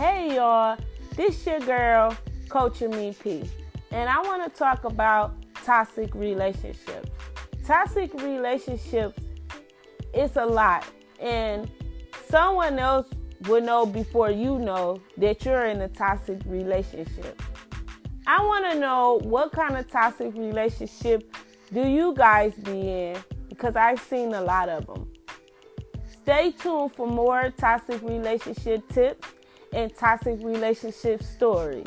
Hey y'all, this your girl, Coach Me P, and I want to talk about toxic relationships. Toxic relationships it's a lot, and someone else will know before you know that you're in a toxic relationship. I want to know what kind of toxic relationship do you guys be in because I've seen a lot of them. Stay tuned for more toxic relationship tips and toxic relationship stories.